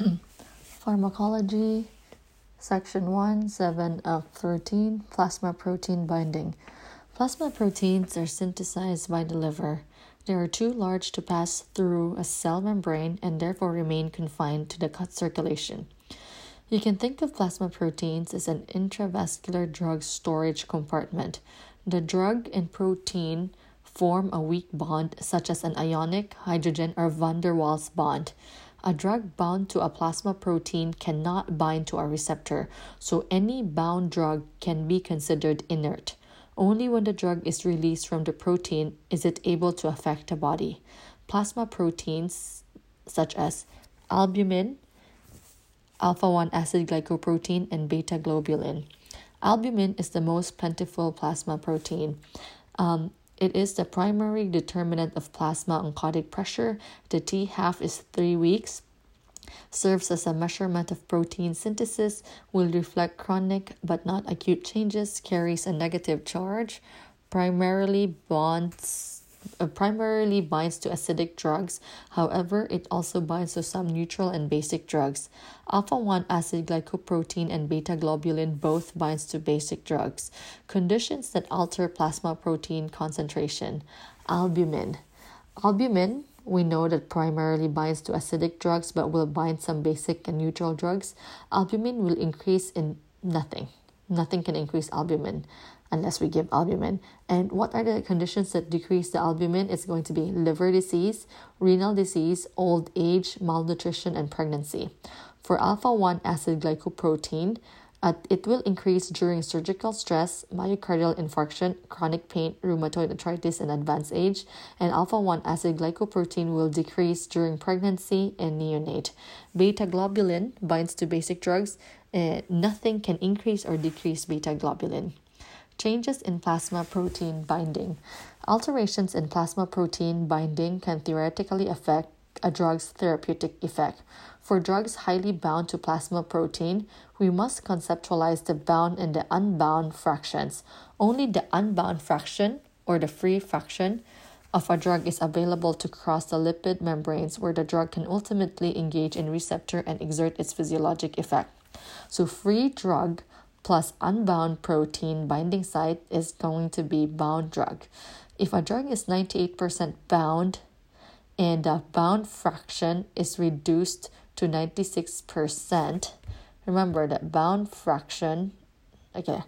Pharmacology, Section 1, 7 of 13, Plasma Protein Binding. Plasma proteins are synthesized by the liver. They are too large to pass through a cell membrane and therefore remain confined to the cut circulation. You can think of plasma proteins as an intravascular drug storage compartment. The drug and protein form a weak bond, such as an ionic, hydrogen, or van der Waals bond. A drug bound to a plasma protein cannot bind to a receptor, so any bound drug can be considered inert. Only when the drug is released from the protein is it able to affect the body. Plasma proteins such as albumin, alpha 1 acid glycoprotein, and beta globulin. Albumin is the most plentiful plasma protein. Um, it is the primary determinant of plasma oncotic pressure. The T half is three weeks. Serves as a measurement of protein synthesis, will reflect chronic but not acute changes, carries a negative charge, primarily bonds Uh, primarily binds to acidic drugs. However, it also binds to some neutral and basic drugs. Alpha 1 acid glycoprotein and beta globulin both binds to basic drugs. Conditions that alter plasma protein concentration. Albumin. Albumin we know that primarily binds to acidic drugs but will bind some basic and neutral drugs. Albumin will increase in nothing. Nothing can increase albumin unless we give albumin. And what are the conditions that decrease the albumin? It's going to be liver disease, renal disease, old age, malnutrition, and pregnancy. For alpha 1 acid glycoprotein, uh, it will increase during surgical stress, myocardial infarction, chronic pain, rheumatoid arthritis, and advanced age. And alpha 1 acid glycoprotein will decrease during pregnancy and neonate. Beta globulin binds to basic drugs. Uh, nothing can increase or decrease beta globulin. Changes in plasma protein binding. Alterations in plasma protein binding can theoretically affect a drug's therapeutic effect. For drugs highly bound to plasma protein, we must conceptualize the bound and the unbound fractions. Only the unbound fraction, or the free fraction, of a drug is available to cross the lipid membranes where the drug can ultimately engage in receptor and exert its physiologic effect. So, free drug plus unbound protein binding site is going to be bound drug. If a drug is 98% bound and the bound fraction is reduced to 96%, remember that bound fraction, okay,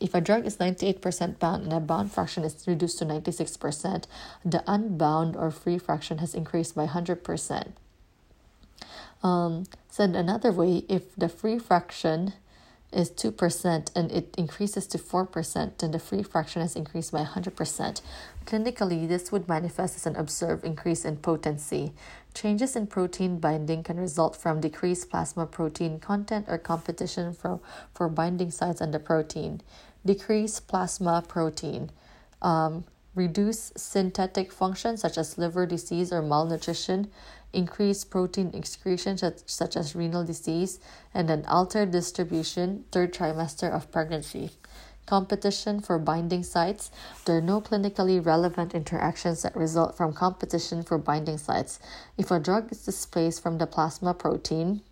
if a drug is 98% bound and a bound fraction is reduced to 96%, the unbound or free fraction has increased by 100%. Um, said another way, if the free fraction is 2% and it increases to 4%, then the free fraction has increased by 100%. Clinically, this would manifest as an observed increase in potency. Changes in protein binding can result from decreased plasma protein content or competition for, for binding sites on the protein. Decreased plasma protein. Um, reduce synthetic functions such as liver disease or malnutrition, increase protein excretion such, such as renal disease, and an altered distribution third trimester of pregnancy. Competition for binding sites. There are no clinically relevant interactions that result from competition for binding sites. If a drug is displaced from the plasma protein,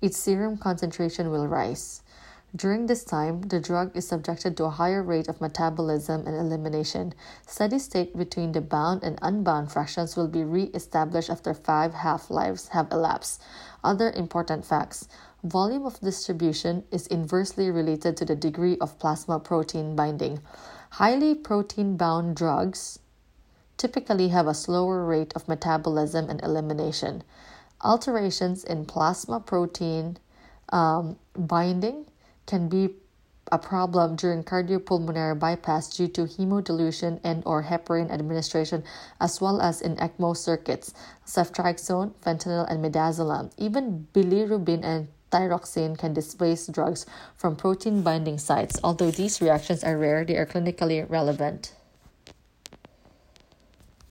its serum concentration will rise. During this time, the drug is subjected to a higher rate of metabolism and elimination. Steady state between the bound and unbound fractions will be re established after five half lives have elapsed. Other important facts volume of distribution is inversely related to the degree of plasma protein binding. Highly protein bound drugs typically have a slower rate of metabolism and elimination. Alterations in plasma protein um, binding can be a problem during cardiopulmonary bypass due to hemodilution and or heparin administration as well as in ECMO circuits, ceftriaxone, fentanyl, and midazolam. Even bilirubin and thyroxine can displace drugs from protein binding sites. Although these reactions are rare, they are clinically relevant.